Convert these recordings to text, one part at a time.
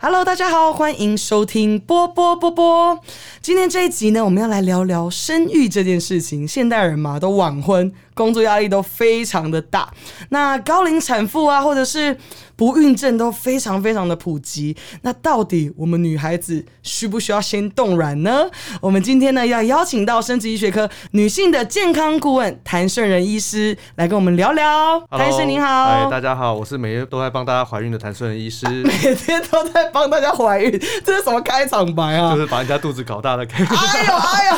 Hello，大家好，欢迎收听波波波波。今天这一集呢，我们要来聊聊生育这件事情。现代人嘛，都晚婚，工作压力都非常的大。那高龄产妇啊，或者是不孕症都非常非常的普及。那到底我们女孩子需不需要先冻卵呢？我们今天呢，要邀请到生殖医学科女性的健康顾问谭顺仁医师来跟我们聊聊。谭医师您好，哎，大家好，我是每天都在帮大家怀孕的谭顺仁医师，每天都在帮大家怀孕，这是什么开场白啊？就是把人家肚子搞大的开。哎呦哎呦！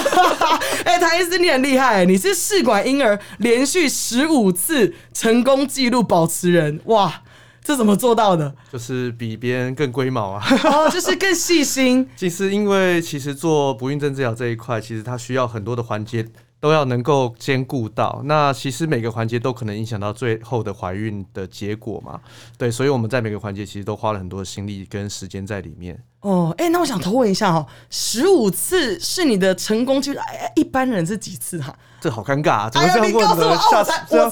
哎，谭医师你很厉害，你是试管婴儿连续十五次成功记录保持人，哇，这怎么做到的？就是比别人更龟毛啊！哦，就是更细心。其实因为其实做不孕症治疗这一块，其实它需要很多的环节都要能够兼顾到。那其实每个环节都可能影响到最后的怀孕的结果嘛？对，所以我们在每个环节其实都花了很多心力跟时间在里面。哦，哎，那我想偷问一下哦，十五次是你的成功记录，哎，一般人是几次哈？这好尴尬啊！怎么这样问你告诉我，哦、我才我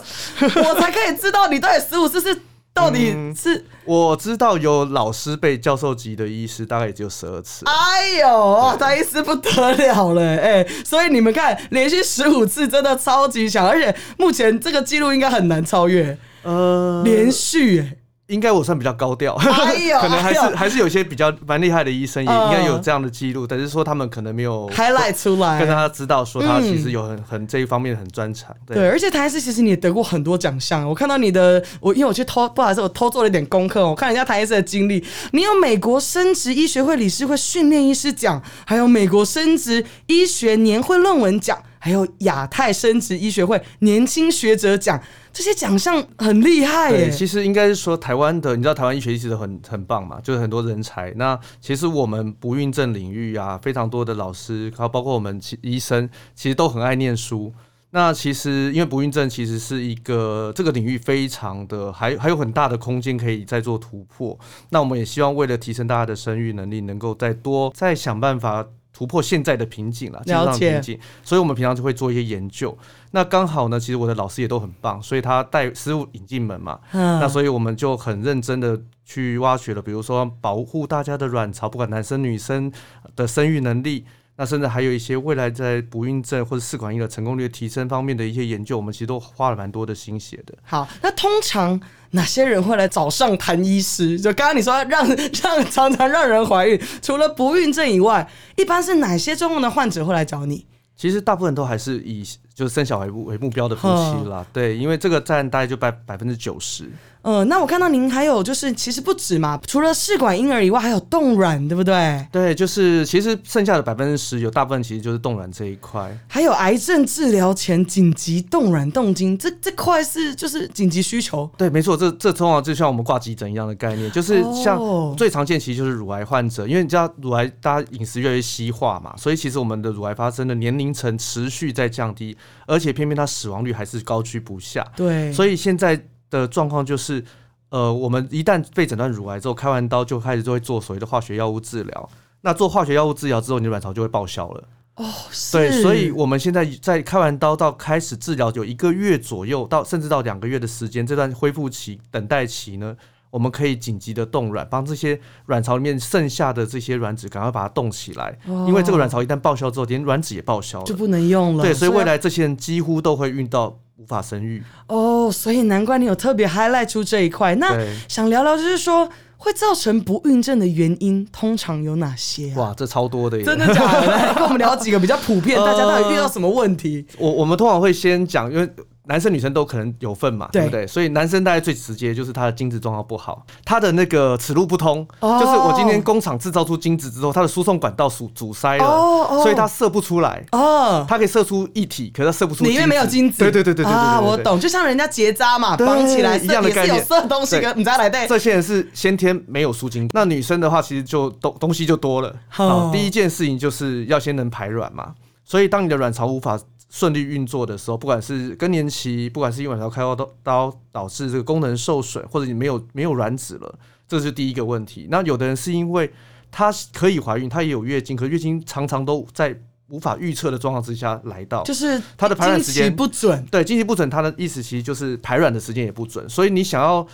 我才可以知道你到底十五次是到底是，我知道有老师被教授级的医师，大概也只有十二次。哎呦，谭医师不得了了，哎，所以你们看，连续十五次真的超级强，而且目前这个记录应该很难超越，呃，连续哎。应该我算比较高调，可能还是哎还是有些比较蛮厉害的医生也嗯应该有这样的记录，但是说他们可能没有 highlight 出来，跟他知道说他其实有很很这一方面很专长。对，而且台医师其实你也得过很多奖项。我看到你的，我因为我去偷，不好意思，我偷做了一点功课。我看人家台医师的经历，你有美国生殖医学会理事会训练医师奖，还有美国生殖医学年会论文奖，还有亚太生殖医学会年轻学者奖，这些奖项很厉害，耶。其实应该是说台湾的，你知道台湾医学一直很很棒嘛，就是很多人才。那其实我们不孕症领域啊，非常多的老师，还有包括我们其医生，其实都很爱念书。那其实因为不孕症其实是一个这个领域非常的还还有很大的空间可以再做突破。那我们也希望为了提升大家的生育能力，能够再多再想办法。突破现在的瓶颈了，技术上瓶颈，所以我们平常就会做一些研究。那刚好呢，其实我的老师也都很棒，所以他带师傅引进门嘛，嗯。那所以我们就很认真的去挖掘了，比如说保护大家的卵巢，不管男生女生的生育能力，那甚至还有一些未来在不孕症或者试管婴儿成功率提升方面的一些研究，我们其实都花了蛮多的心血的。好，那通常哪些人会来找上谭医师？就刚刚你说让让常常让人怀孕，除了不孕症以外，一般是哪些状况的患者会来找你？其实大部分都还是以就是生小孩为为目标的夫妻啦，对，因为这个占大概就百百分之九十。呃，那我看到您还有就是，其实不止嘛，除了试管婴儿以外，还有冻卵，对不对？对，就是其实剩下的百分之十有大部分其实就是冻卵这一块。还有癌症治疗前紧急冻卵冻精，这这块是就是紧急需求。对，没错，这这通常就像我们挂急诊一样的概念，就是像哦最常见其实就是乳癌患者，因为你知道乳癌大家饮食越来越西化嘛，所以其实我们的乳癌发生的年龄层持续在降低，而且偏偏它死亡率还是高居不下。对，所以现在的状况就是，呃，我们一旦被诊断乳癌之后，开完刀就开始就会做所谓的化学药物治疗。那做化学药物治疗之后，你的卵巢就会报销了。哦对，是所以我们现在在开完刀到开始治疗有一个月左右，到甚至到两个月的时间，这段恢复期、等待期呢，我们可以紧急的冻卵，帮这些卵巢里面剩下的这些卵子赶快把它冻起来，因为这个卵巢一旦报销之后，连卵子也报销了。就不能用了。对，所以未来这些人几乎都会遇到无法生育。哦，所以难怪你有特别 highlight 出这一块。那想聊聊，就是说会造成不孕症的原因，通常有哪些啊？哇，这超多的耶！真的假的？来跟我们聊几个比较普遍，大家到底遇到什么问题？我我们通常会先讲，因为男生女生都可能有份嘛，对对不对？所以男生大概最直接就是他的精子状况不好，他的那个此路不通，哦就是我今天工厂制造出精子之后，它的输送管道阻阻塞了，哦哦所以它射不出来。哦，它可以射出一体，可是它射不出。你因为没有精子，对对对对对啊，我。懂，就像人家结扎嘛，对绑起来一样的概念射东西你再来对。这些人是先天没有输精，那女生的话其实就东东西就多了。哦好，第一件事情就是要先能排卵嘛，所以当你的卵巢无法顺利运作的时候，不管是更年期，不管是因为卵巢开刀刀导致这个功能受损，或者你没有没有卵子了，这是第一个问题。那有的人是因为她可以怀孕，她也有月经，可月经常常都在无法预测的状况之下来到。就是她的排卵时间不准，对，经期不准，她的意思其实就是排卵的时间也不准，所以你想要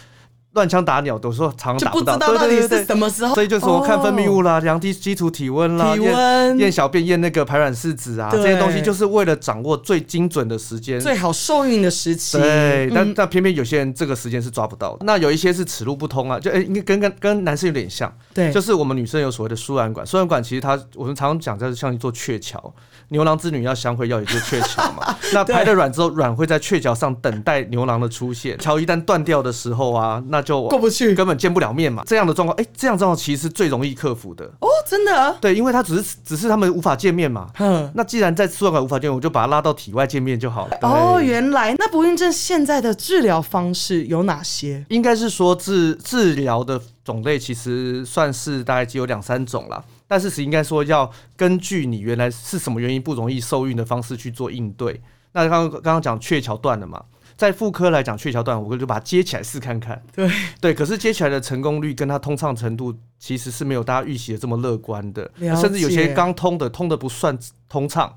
乱枪打鸟，有时候常就常打到。不知道到底是对对对对什么时候。所以就是我看分泌哦物啦，量低基础体温啦，体验温验小便、验那个排卵试纸啊，对这些东西就是为了掌握最精准的时间。最好受孕的时期。对，但嗯但偏偏有些人这个时间是抓不到的。那有一些是此路不通啊，就哎应该跟跟跟男生有点像，对，就是我们女生有所谓的输卵管，输卵管其实它我们常常讲就是像一座鹊桥，牛郎织女要相会要有一座鹊桥嘛。那对排了卵之后，卵会在鹊桥上等待牛郎的出现，桥一旦断掉的时候啊，那就过不去根本见不了面嘛。这样的状况，哎、这样状况其实是最容易克服的。哦，真的，对，因为他只是只是他们无法见面嘛。哼。那既然在输卵管无法见面，我就把它拉到体外见面就好了。哦，原来那不孕症现在的治疗方式有哪些？应该是说治治疗的种类其实算是大概只有两三种啦，但是是应该说要根据你原来是什么原因不容易受孕的方式去做应对。那刚刚刚刚讲鹊桥断了嘛，在妇科来讲鹊桥断，我就把它接起来试看看。对对，可是接起来的成功率跟它通畅程度其实是没有大家预期的这么乐观的，甚至有些刚通的通的不算通畅，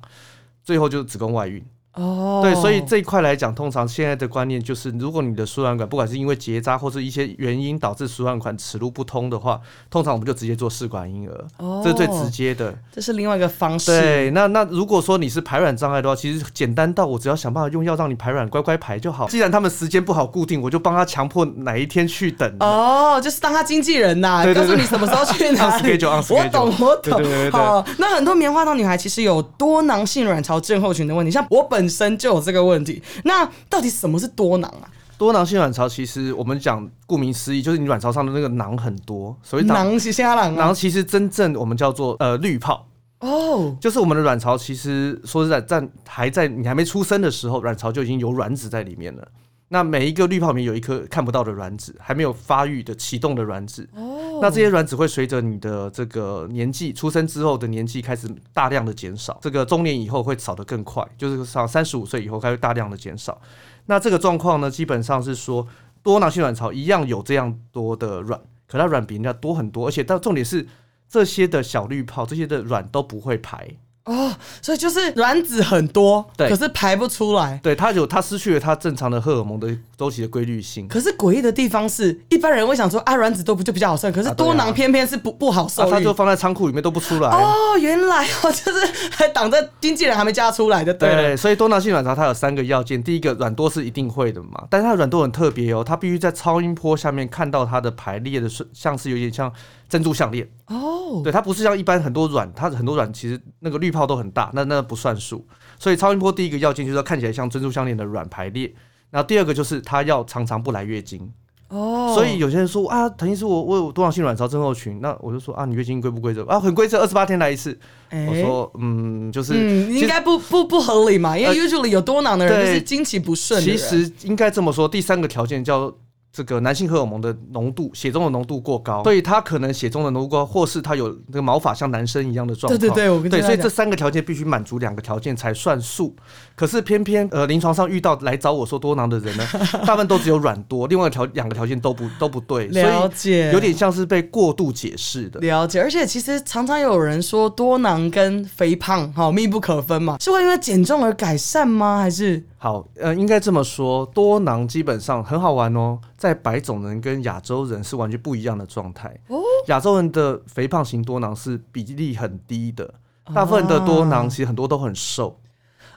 最后就是子宫外孕。哦，对，所以这一块来讲，通常现在的观念就是，如果你的输卵管不管是因为结扎或是一些原因导致输卵管齿路不通的话，通常我们就直接做试管婴儿，哦这是最直接的。这是另外一个方式。对，那那如果说你是排卵障碍的话，其实简单到我只要想办法用药让你排卵乖乖排就好。既然他们时间不好固定，我就帮他强迫哪一天去等。哦，就是当他经纪人呐，对对对告诉你什么时候去哪 我懂，我懂。对好，那很多棉花糖女孩其实有多囊性卵巢症候群的问题，像我本身就有这个问题。那到底什么是多囊啊？多囊性卵巢其实我们讲顾名思义，就是你卵巢上的那个囊很多，所以囊囊是虾囊啊囊。其实真正我们叫做呃滤泡。哦，就是我们的卵巢，其实说实在，在还在你还没出生的时候，卵巢就已经有卵子在里面了。那每一个滤泡里面有一颗看不到的卵子，还没有发育的启动的卵子。哦，那这些卵子会随着你的这个年纪，出生之后的年纪开始大量的减少，这个中年以后会少得更快，就是上三十五岁以后开始大量的减少。那这个状况呢，基本上是说多囊性卵巢一样有这样多的卵，可它卵比人家多很多，而且到重点是这些的小滤泡，这些的卵都不会排。哦，所以就是卵子很多，对可是排不出来。对它有它失去了它正常的荷尔蒙的周期的规律性。可是诡异的地方是，一般人会想说啊，卵子多不就比较好生，可是啊对啊多囊偏偏是不不好受啊，它。就放在仓库里面都不出来。哦，原来哦，就是还挡着经纪人还没嫁出来的，对了。对，所以多囊性卵巢它有三个要件，第一个卵多是一定会的嘛，但是它的卵多很特别哦，它必须在超音波下面看到它的排列的顺，像是有点像珍珠项链。哦，对，它不是像一般很多卵，它很多卵其实那个滤泡都很大，那那不算数。所以超音波第一个要件就是要看起来像珍珠项链的卵排列，然后第二个就是它要常常不来月经。哦，所以有些人说啊，腾医师我我有多囊性卵巢症候群，那我就说啊，你月经规不规则啊？很规则，二十八天来一次。哎我说嗯，就是、应该不不不合理嘛，因为呃 usually 有多囊的人就对是经期不顺的其人。实应该这么说，第三个条件叫这个男性荷尔蒙的浓度，血中的浓度过高，所以他可能血中的浓度高，或是他有那个毛发像男生一样的状况。对对对，我跟对，所以这三个条件必须满足两个条件才算数。可是偏偏呃，临床上遇到来找我说多囊的人呢，大部分都只有软多，另外条两个条件都不都不对，了所解，以有点像是被过度解释的。了解，而且其实常常有人说多囊跟肥胖哈密不可分嘛，是会因为减重而改善吗？还是好，呃，应该这么说，多囊基本上很好玩哦，在白种人跟亚洲人是完全不一样的状态。哦亚洲人的肥胖型多囊是比例很低的，大部分的多囊其实很多都很瘦，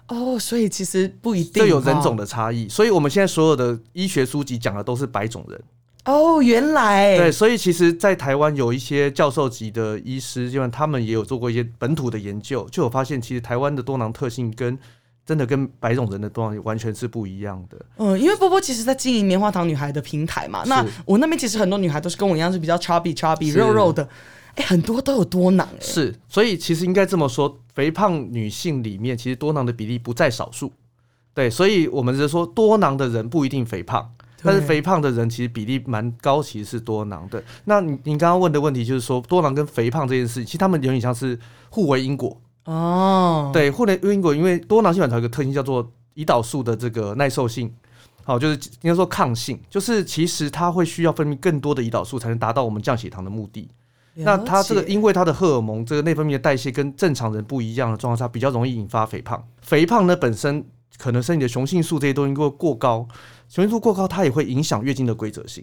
哦，所以其实不一定这有人种的的差异。所以我们现在所有的医学书籍讲的都是白种人。哦，原来对，所以其实，在台湾有一些教授级的医师，因为他们也有做过一些本土的研究，就有发现，其实台湾的多囊特性跟真的跟白种人的多囊完全是不一样的。嗯，因为波波其实在经营棉花糖女孩的平台嘛，那我那边其实很多女孩都是跟我一样是比较 chubby chubby 肉肉的，哎、很多都有多囊哎、是，所以其实应该这么说，肥胖女性里面，其实多囊的比例不在少数。对，所以我们是说多囊的人不一定肥胖，但是肥胖的人其实比例蛮高，其实是多囊的。那你你刚刚问的问题就是说，多囊跟肥胖这件事，其实他们有点像是互为因果。哦，对，互为因果，因为多囊性卵巢有一个特性叫做胰岛素的这个耐受性。好，就是应该说抗性，就是其实它会需要分泌更多的胰岛素才能达到我们降血糖的目的。那它这个因为它的荷尔蒙这个内分泌的代谢跟正常人不一样的状况下，比较容易引发肥胖。肥胖呢本身可能身体的雄性素这些东西过过高，雄性素过高它也会影响月经的规则性。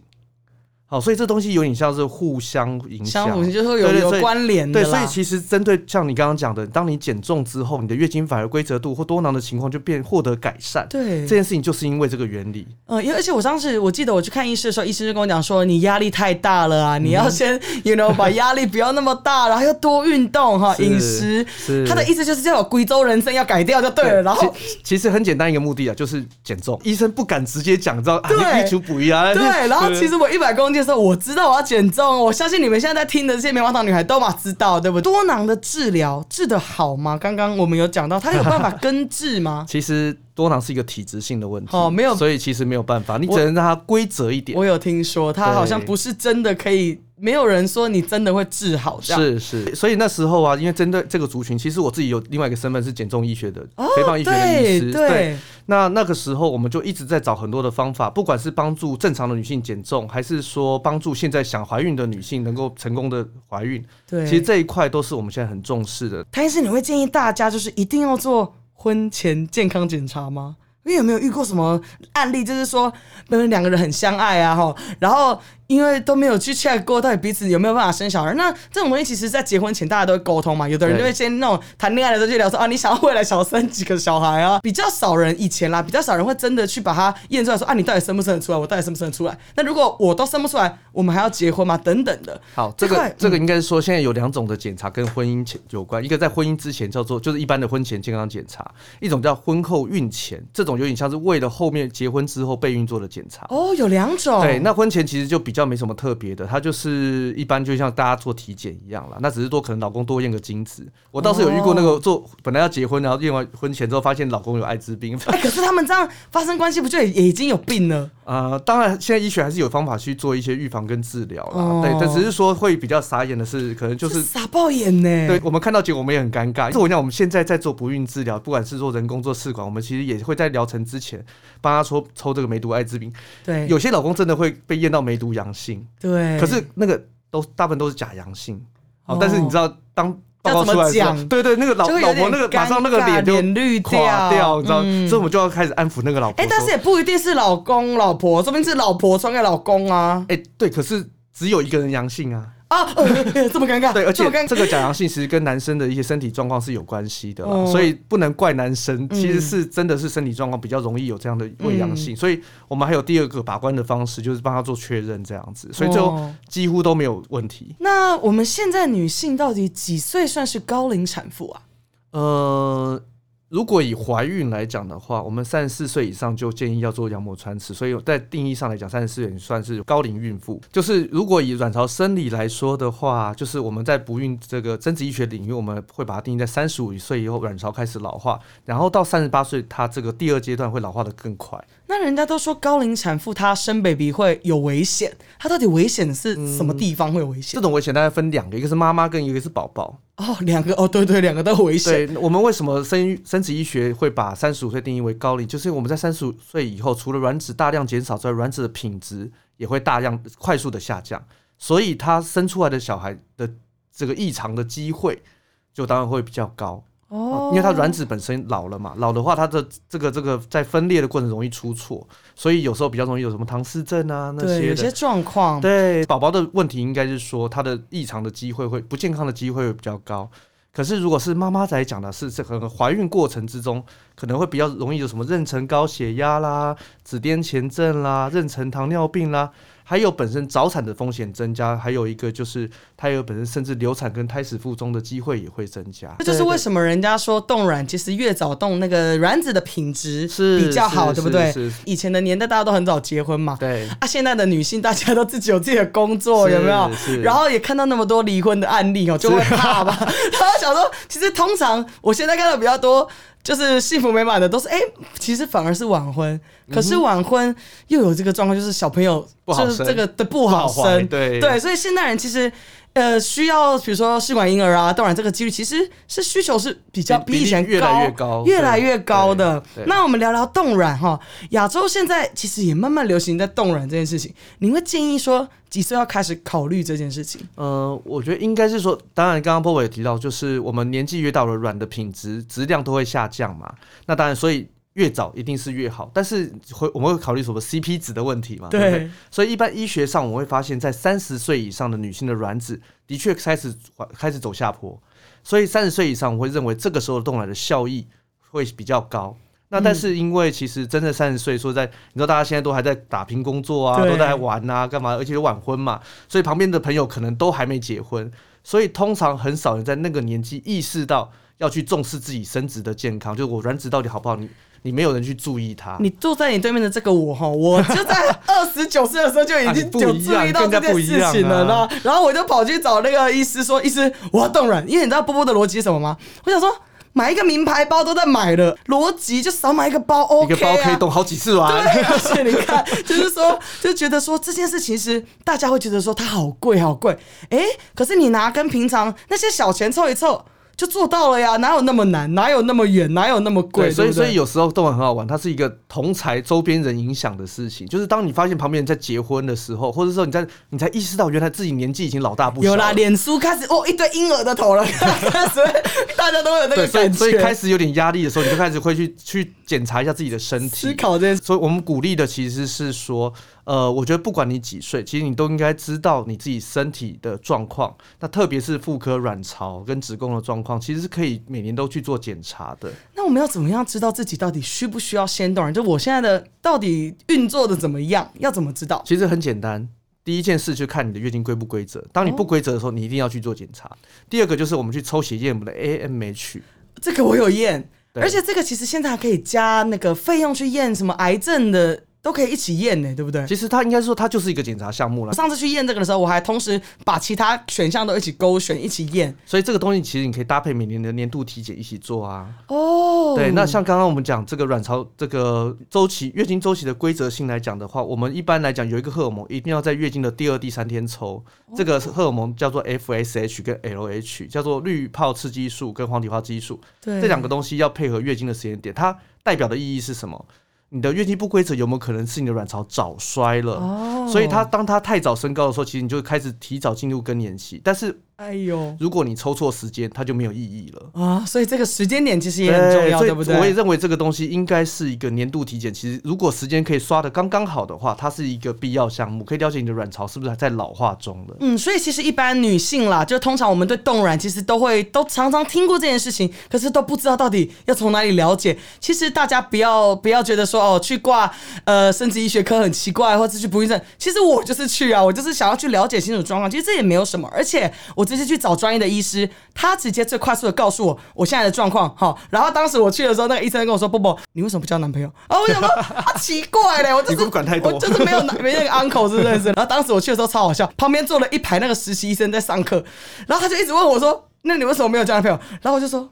好，所以这东西有点像是互相影响，相互就是会有有关联的对，所以其实针对像你刚刚讲的，当你减重之后，你的月经反而规则度或多囊的情况就变获得改善。对这件事情就是因为这个原理。嗯，因为而且我当时我记得我去看医师的时候，医生就跟我讲说，你压力太大了啊，你要先，you know，把压力不要那么大，然后要多运动哈，饮食。是他的意思就是要我贵州人生要改掉就对了，然后其其实很简单一个目的啊，就是减重。医生不敢直接讲，知道啊，对你求补一啊。对，然后其实实我一百公斤的时候，我知道我要减重，我相信你们现在在听的这些棉花糖女孩都嘛知道，对不对？多囊的治疗治得好吗？刚刚我们有讲到，它有办法根治吗？其实多囊是一个体质性的问题，哦没有所以其实没有办法，你只能让它规则一点。我有听说，它好像不是真的可以，没有人说你真的会治好这样。是是，所以那时候啊，因为针对这个族群，其实我自己有另外一个身份是减重医学的、哦肥胖医学的医对师。对，那那个时候我们就一直在找很多的方法，不管是帮助正常的女性减重，还是说帮助现在想怀孕的女性能够成功的怀孕，对，其实这一块都是我们现在很重视的。谭医师，你会建议大家就是一定要做婚前健康检查吗？因为有没有遇过什么案例，就是说，明明两个人很相爱啊，哈，然后因为都没有去 check 过到底彼此有没有办法生小孩。那这种东西其实，在结婚前大家都会沟通嘛，有的人就会先那种谈恋爱的时候就聊说啊，你想要未来想要生几个小孩啊？比较少人以前啦，比较少人会真的去把它验出来说啊，你到底生不生得出来？我到底生不生得出来？那如果我都生不出来，我们还要结婚吗？等等的。好，这个这个应该是说，现在有两种的检查跟婚姻前有关，一个在婚姻之前叫做就是一般的婚前健康检查，一种叫婚后孕前，这种有点像是为了后面结婚之后备孕做的检查。哦，有两种。对，那婚前其实就比较没什么特别的，它就是一般就像大家做体检一样啦，那只是多可能老公多验个精子。我倒是有遇过那个做本来要结婚，然后验完婚前之后发现老公有艾滋病。哎、可是他们这样发生关系，不就也也已经有病了？呃，当然现在医学还是有方法去做一些预防跟治疗啦。哦对，但只是说会比较傻眼的是，可能就是傻爆眼呢。对，我们看到结果，我们也很尴尬。就是我讲，我们现在在做不孕治疗，不管是做人工做试管，我们其实也会在疗程之前帮他抽抽这个梅毒艾滋病。对有些老公真的会被验到梅毒阳性，对，可是那个都大部分都是假阳性。好、哦但是你知道，当报告要怎么讲对对，那个老老婆那个马上那个脸就垮掉，你知道，嗯所以我们就要开始安抚那个老婆哎、说。但是也不一定是老公老婆，说不定是老婆传给老公啊。哎、对，可是只有一个人阳性啊。啊，呃这么尴尬，对，而且这个假阳性其实跟男生的一些身体状况是有关系的啦，哦。所以不能怪男生，嗯。其实是真的是身体状况比较容易有这样的伪阳性，所以我们还有第二个把关的方式，就是帮他做确认这样子，所以最后哦几乎都没有问题。那我们现在女性到底几岁算是高龄产妇啊？呃，如果以怀孕来讲的话，我们三十四岁以上就建议要做羊膜穿刺，所以在定义上来讲，三十四岁算是高龄孕妇。就是如果以卵巢生理来说的话，就是我们在不孕这个增殖医学领域，我们会把它定义在三十五岁以后卵巢开始老化，然后到三十八岁，它这个第二阶段会老化的更快。那人家都说高龄产妇她生 baby 会有危险，她到底危险是什么地方会有危险？这种危险大概分两个，一个是妈妈跟一个是宝宝。哦，两个哦，对对，两个都危险。对我们为什么生育生殖医学会把三十五岁定义为高龄，就是我们在三十五岁以后，除了卵子大量减少之外，卵子的品质也会大量快速的下降，所以他生出来的小孩的这个异常的机会就当然会比较高。哦，因为它卵子本身老了嘛，老的话，它的这个这个在分裂的过程容易出错，所以有时候比较容易有什么唐氏症啊那，些的有些。状况，对宝宝的问题，应该是说他的异常的机会会不健康的机会会比较高。可是如果是妈妈在讲的，是这个怀孕过程之中，可能会比较容易有什么妊娠高血压啦、子癫前症啦、妊娠糖尿病啦，还有本身早产的风险增加，还有一个就是它有本身甚至流产跟胎死腹中的机会也会增加。这就是为什么人家说冻卵其实越早冻，那个卵子的品质是比较好，是对不对？以前的年代大家都很早结婚嘛，对，啊，现在的女性大家都自己有自己的工作，有没有？然后也看到那么多离婚的案例哦，就会怕吧。然后想说，其实通常我现在看到比较多。就是幸福美满的都是哎、其实反而是晚婚，可是晚婚又有这个状况，就是小朋友不好生就是这个的不好生，对。对，所以现代人其实呃需要比如说试管婴儿啊冻卵这个几率，其实是需求是比较比比以前越来越高越来越高的那我们聊聊冻卵哈，亚洲现在其实也慢慢流行在冻卵这件事情。你会建议说几岁要开始考虑这件事情？呃，我觉得应该是说，当然刚刚波波也提到，就是我们年纪越大，我的卵的品质质量都会下降嘛。那当然，所以越早一定是越好，但是会我们会考虑什么 CP 值的问题嘛？对不对？所以一般医学上我们会发现，在三十岁以上的女性的卵子的确开始开始走下坡，所以三十岁以上我会认为这个时候的冻卵的效益会比较高。那但是因为其实真的三十岁，说在你知道大家现在都还在打拼工作啊，都在玩啊，干嘛？而且有晚婚嘛，所以旁边的朋友可能都还没结婚，所以通常很少人在那个年纪意识到要去重视自己生殖的健康，就是我卵子到底好不好，你你没有人去注意他。你坐在你对面的这个我哈，我就在二十九岁的时候就已经 有注意到这件事情了，跟人家不一样啊然后我就跑去找那个医师说，医师我要冻卵，因为你知道波波的逻辑是什么吗？我想说买一个名牌包都在买了，逻辑就少买一个包 OK 一个包可以啊。冻好几次卵。对，而且你看，就是说，就觉得说这件事其实大家会觉得说它好贵好贵，哎，可是你拿跟平常那些小钱凑一凑就做到了呀，哪有那么难，哪有那么远，哪有那么贵？对，所以所以有时候动漫很好玩，它是一个同才周边人影响的事情。就是当你发现旁边人在结婚的时候，或者说你在你才意识到原来自己年纪已经老大不小有啦，脸书开始哦，一堆婴儿的头了，所以大家都有那，个感觉，所以所以开始有点压力的时候，你就开始会去去检查一下自己的身体思。考这件事。所以我们鼓励的其实是说，呃，我觉得不管你几岁，其实你都应该知道你自己身体的状况。那特别是妇科卵巢跟子宫的状况，其实是可以每年都去做检查的。那我们要怎么样知道自己到底需不需要先动人？就我现在的到底运作的怎么样？要怎么知道？其实很简单，第一件事就看你的月经规不规则。当你不规则的时候，你一定要去做检查。第二个就是我们去抽血验我们的 AMH。这个我有验，对而且这个其实现在还可以加那个费用去验什么癌症的，都可以一起验呢，对不对？其实它应该说它就是一个检查项目了我。上次去验这个的时候，我还同时把其他选项都一起勾选，一起验。所以这个东西其实你可以搭配每年的年度体检一起做啊。哦，对，那像刚刚我们讲这个卵巢这个周期月经周期的规则性来讲的话，我们一般来讲有一个荷尔蒙一定要在月经的第二、第三天抽，这个荷尔蒙叫做 FSH 跟 LH，叫做滤泡刺激素跟黄体化激素，对这两个东西要配合月经的时间点，它代表的意义是什么？你的月经不规则有没有可能是你的卵巢早衰了？哦，所以它当它太早升高的时候，其实你就开始提早进入更年期。但是哎呦如果你抽错时间，它就没有意义了。啊，所以这个时间点其实也很重要，对不对？我也认为这个东西应该是一个年度体检。其实如果时间可以刷的刚刚好的话，它是一个必要项目，可以了解你的卵巢是不是还在老化中了。嗯，所以其实一般女性啦，就通常我们对冻卵其实都会都常常听过这件事情，可是都不知道到底要从哪里了解。其实大家不要不要觉得说哦，去挂呃生殖医学科很奇怪，或者去不孕症，其实我就是去啊，我就是想要去了解清楚状况。其实这也没有什么，而且我直接去找专业的医师，他直接最快速的告诉我我现在的状况。哈，然后当时我去的时候，那个医生跟我说：“波波，你为什么不交男朋友？”啊，我想说啊，奇怪嘞，我就是 不管太多我就是没有没那个 uncle 是认识？然后当时我去的时候超好笑，旁边坐了一排那个实习医生在上课，然后他就一直问我说：“那你为什么没有交男朋友？”然后我就说。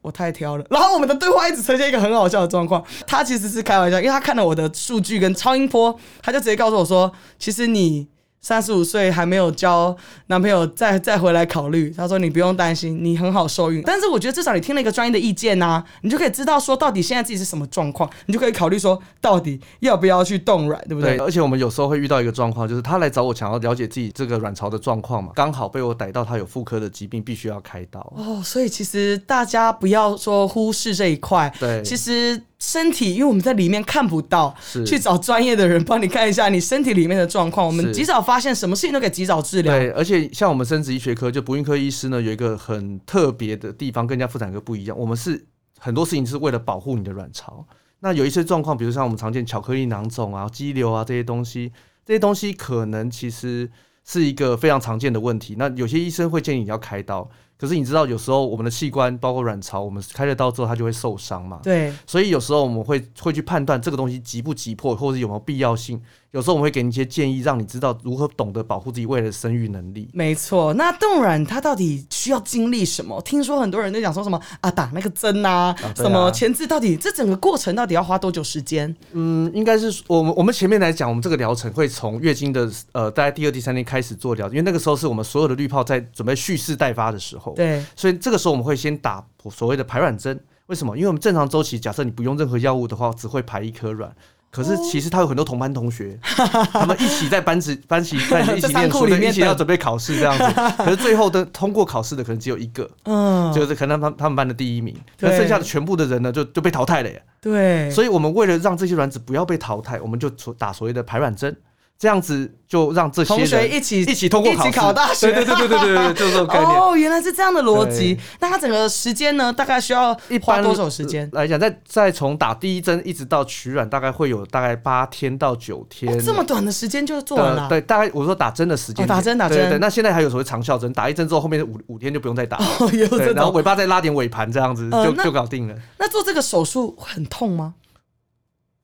我太挑了，然后我们的对话一直呈现一个很好笑的状况。他其实是开玩笑，因为他看了我的数据跟超音波，他就直接告诉我说：“其实你三十五岁还没有交男朋友，再再回来考虑。”他说：“你不用担心，你很好受孕。”但是我觉得至少你听了一个专业的意见呐、你就可以知道说到底现在自己是什么状况，你就可以考虑说到底要不要去冻卵，对不对，对？而且我们有时候会遇到一个状况，就是他来找我想要了解自己这个卵巢的状况嘛，刚好被我逮到他有妇科的疾病，必须要开刀。哦，所以其实大家不要说忽视这一块。对其实身体，因为我们在里面看不到，是去找专业的人帮你看一下你身体里面的状况。我们及早发现，什么事情都可以及早治疗。对，而且像我们生殖医学科，就不孕科医师呢，有一个很特别的地方，跟人家妇产科不一样。我们是很多事情是为了保护你的卵巢。那有一些状况，比如像我们常见巧克力囊肿啊、肌瘤啊这些东西，这些东西可能其实是一个非常常见的问题。那有些医生会建议你要开刀，可是你知道，有时候我们的器官包括卵巢，我们开了刀之后它就会受伤嘛。对，所以有时候我们会会去判断这个东西急不急迫，或者有没有必要性。有时候我们会给你一些建议，让你知道如何懂得保护自己未来的生育能力。没错，那冻卵它到底需要经历什么？听说很多人都讲说什么啊，打那个针啊，对啊什么前置，到底这整个过程到底要花多久时间？嗯，应该是我们我们前面来讲，我们这个疗程会从月经的呃大概第二、第三天开始做疗，因为那个时候是我们所有的滤泡在准备蓄势待发的时候。对，所以这个时候我们会先打所谓的排卵针。为什么？因为我们正常周期，假设你不用任何药物的话，只会排一颗卵。可是其实他有很多同班同学，他们一起在班级 班级在一起念书，一起要等准备考试这样子。可是最后的通过考试的可能只有一个，嗯，就是可能他们他们班的第一名，那剩下的全部的人呢就就被淘汰了耶。对，所以我们为了让这些卵子不要被淘汰，我们就所打所谓的排卵针，这样子就让这些同学人一起一起通过一起考大学对对对对对对对，就是这种概念。哦，原来是这样的逻辑。那它整个时间呢，大概需要一般花多少时间？来讲，再再从打第一针一直到取卵，大概会有大概八天到九天。哦这么短的时间就做完了？的对，大概我说打针的时间、哦打针打针对那现在还有所谓长效针，打一针之后，后面五五天就不用再打了。哦，有。然后尾巴再拉点尾盘，这样子就、就搞定了。那做这个手术会很痛吗？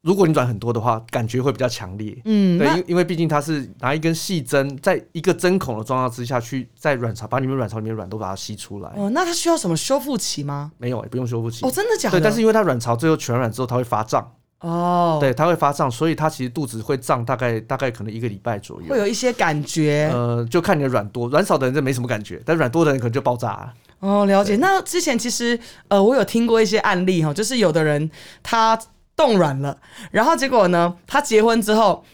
如果你卵很多的话，感觉会比较强烈。嗯，对，因因为毕竟它是拿一根细针，在一个针孔的状况之下去，在卵巢把你们卵巢里面的卵都把它吸出来。哦，那它需要什么修复期吗？没有、也不用修复期。哦，真的假的？对，但是因为它卵巢最后全卵之后，它会发胀，哦，对，它会发胀，所以它其实肚子会胀，大概大概可能一个礼拜左右会。有一些感觉。呃，就看你的卵多，卵少的人就没什么感觉，但卵多的人可能就爆炸了。哦，了解。那之前其实呃，我有听过一些案例哈，就是有的人他冻卵了，然后结果呢，她结婚之后，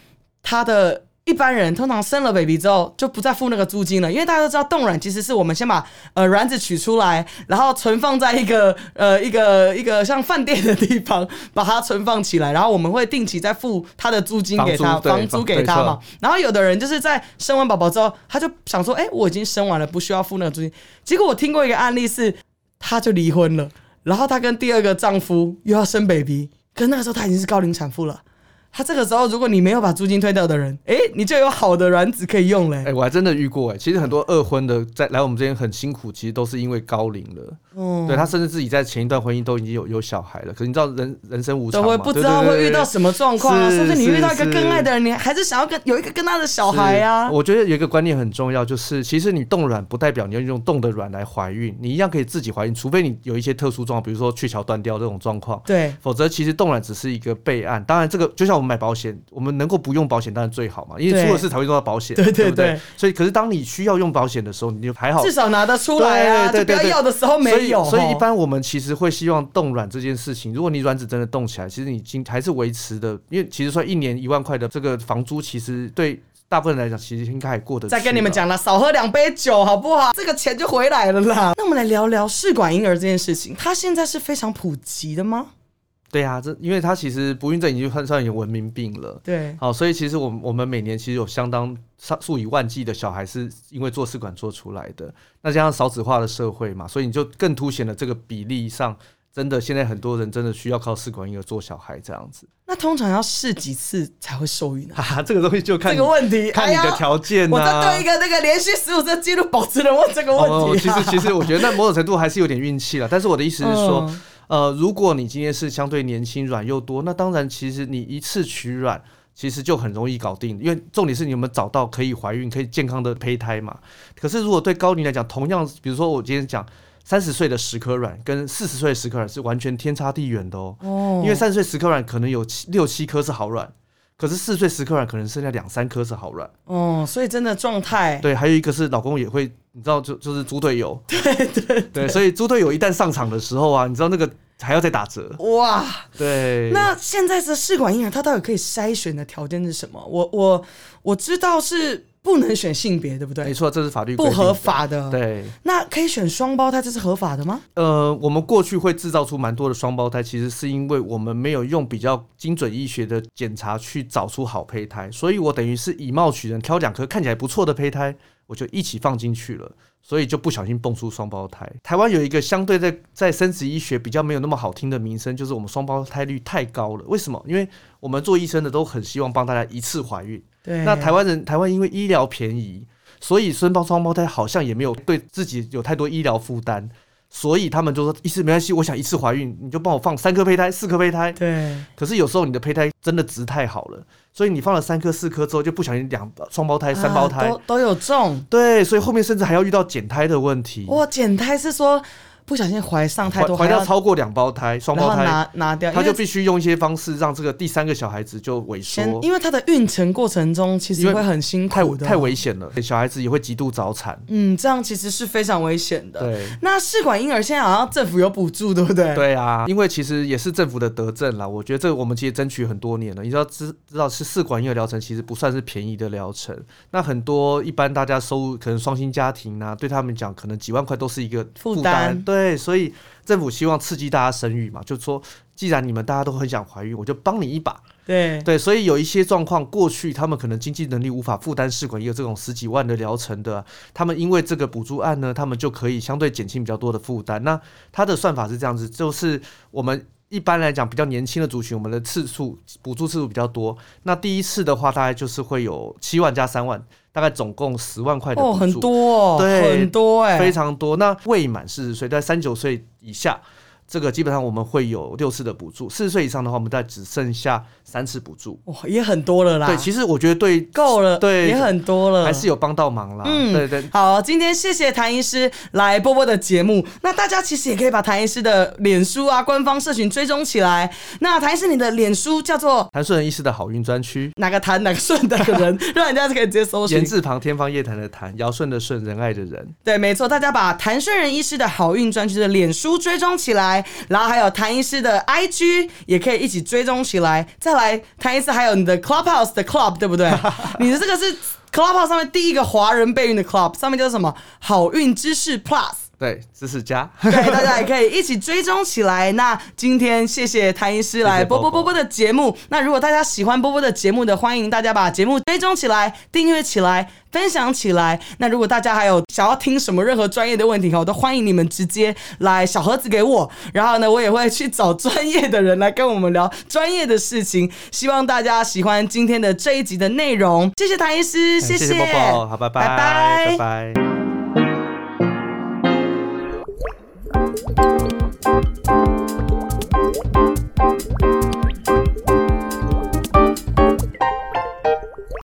她的一般人通常生了 baby 之后就不再付那个租金了，因为大家都知道冻卵其实是我们先把呃卵子取出来，然后存放在一个 呃一个一个像饭店的地方，把它存放起来，然后我们会定期再付他的租金给他，房租给他嘛。然后有的人就是在生完宝宝之后，他就想说，哎、我已经生完了，不需要付那个租金。结果我听过一个案例是，她就离婚了，然后她跟第二个丈夫又要生 baby，可那个时候她已经是高龄产妇了。她这个时候，如果你没有把租金退掉的人，哎、你就有好的卵子可以用嘞、哎、我还真的遇过哎、其实很多二婚的在来我们这边很辛苦，其实都是因为高龄了。嗯，对他甚至自己在前一段婚姻都已经有有小孩了，可是你知道人人生无常嘛，都会不知道会遇到什么状况啊，甚至你遇到一个更爱的人，你还是想要跟有一个跟他的小孩啊。我觉得有一个观念很重要，就是其实你冻卵不代表你要用冻的卵来怀孕，你一样可以自己怀孕，除非你有一些特殊状况，比如说鹊桥断掉这种状况。对，否则，其实冻卵只是一个备案。当然，这个就像我们买保险，我们能够不用保险当然最好嘛，因为出了事才会用到保险，对对不对对？所以，可是当你需要用保险的时候，你就还好至少拿得出来啊，就不要对对对对要的时候没以，所以一般我们其实会希望冻卵这件事情，如果你卵子真的冻起来，其实你已经还是维持的，因为其实说一年一万块的这个房租，其实对大部分人来讲，其实应该还过得去。再跟你们，讲了，少喝两杯酒好不好？这个钱就回来了啦。那我们来聊聊试管婴儿这件事情，它现在是非常普及的吗？对啊，这因为它其实不孕症已经算算有文明病了。对，好，所以其实我们我们每年其实有相当上数以万计的小孩是因为做试管做出来的。那加上少子化的社会嘛，所以你就更凸显了这个比例上，真的现在很多人真的需要靠试管婴儿做小孩这样子。那通常要试几次才会受孕呢？哈哈，这个东西就看你这个问题，看你的条件呐、我在对一个那个连续十五次记录保持人问这个哦，问题、啊其实其实我觉得那某种程度还是有点运气了。但是我的意思是说，嗯呃，如果你今天是相对年轻、卵又多，那当然其实你一次取卵。其实就很容易搞定，因为重点是你有没有找到可以怀孕、可以健康的胚胎嘛。可是如果对高龄来讲，同样，比如说我今天讲三十岁的十颗卵跟四十岁的十颗卵是完全天差地远的哦。哦因为三十岁十颗卵可能有七六七颗是好卵，可是四十岁十颗卵可能剩下两三颗是好卵。哦，所以真的状态，对，还有一个是老公也会，你知道就就是猪队友，对对对，所以猪队友一旦上场的时候啊，你知道那个还要再打折，哇，对，那现在的试管婴儿，它到底可以筛选的条件是什么？我我我知道是不能选性别，对不对？没错，这是法律不合。法的。。对，那可以选双胞胎，这是合法的吗？呃，我们过去会制造出蛮多的双胞胎，其实是因为我们没有用比较精准医学的检查去找出好胚胎，所以我等于是以貌取人，挑两颗看起来不错的胚胎，我就一起放进去了，所以就不小心蹦出双胞胎。台湾有一个相对在在生殖医学比较没有那么好听的名声，就是我们双胞胎率太高了。为什么？因为我们做医生的都很希望帮大家一次怀孕。对。那台湾人，台湾因为医疗便宜，所以生胞双胞胎好像也没有对自己有太多医疗负担，所以他们就说一次没关系，我想一次怀孕，你就帮我放三颗胚胎、四颗胚胎。对，可是有时候你的胚胎真的值太好了，所以你放了三颗、四颗之后，就不小心两双胞胎、三胞胎，啊、都都有中。对，所以后面甚至还要遇到减胎的问题。哇，减胎是说。不小心怀上太多，怀到超过两胞胎、双胞胎，拿拿掉，他就必须用一些方式让这个第三个小孩子就萎缩。因为他的孕程过程中其实会很辛苦的，太危险了，小孩子也会极度早产。嗯，这样其实是非常危险的。对，那试管婴儿现在好像政府有补助，对不对？对啊，因为其实也是政府的德政啦。我觉得这我们其实争取很多年了。你知道知知道是试管婴儿疗程其实不算是便宜的疗程。那很多一般大家收入可能双薪家庭啊，对他们讲可能几万块都是一个负担。对，所以。政府希望刺激大家生育嘛，就说，既然你们大家都很想怀孕，我就帮你一把。对对，所以有一些状况，过去他们可能经济能力无法负担试管也有这种十几万的疗程的，他们因为这个补助案呢，他们就可以相对减轻比较多的负担。那它的算法是这样子，就是我们一般来讲比较年轻的族群，我们的次数补助次数比较多。那第一次的话，大概就是会有七万加三万。大概总共十万块的哦，很多，对，很多哎，非常多。那未满四十岁，在三九岁以下。这个基本上我们会有六次的补助，四十岁以上的话，我们再只剩下三次补助。哇，也很多了啦。对，其实我觉得对够了，对，也很多了，还是有帮到忙啦。嗯，对对。好，今天谢谢谭医师来波波的节目。那大家其实也可以把谭医师的脸书啊、官方社群追踪起来。那谭医师，你的脸书叫做谭顺仁医师的好运专区，哪个谭哪个顺的人，让人家可以直接搜寻。言字旁天方夜谭的谭，尧舜的舜，仁爱的仁。对，没错，大家把谭顺仁医师的好运专区的脸书追踪起来，然后还有。谭医师的 IG 也可以一起追踪起来，再来谭医师还有你的 Clubhouse 的 Club 对不对？你的这个是 Clubhouse 上面第一个华人备孕的 Club，上面叫什么？好运知识 Plus。对，知识家，对，大家也可以一起追踪起来。那今天谢谢谭医师来波波波波的节目。那如果大家喜欢波波的节目的，欢迎大家把节目追踪起来、订阅起来、分享起来。那如果大家还有想要听什么任何专业的问题，我都欢迎你们直接来小盒子给我。然后呢，我也会去找专业的人来跟我们聊专业的事情。希望大家喜欢今天的这一集的内容。谢谢谭医师，谢谢波波，好，拜拜，拜拜。Thank Música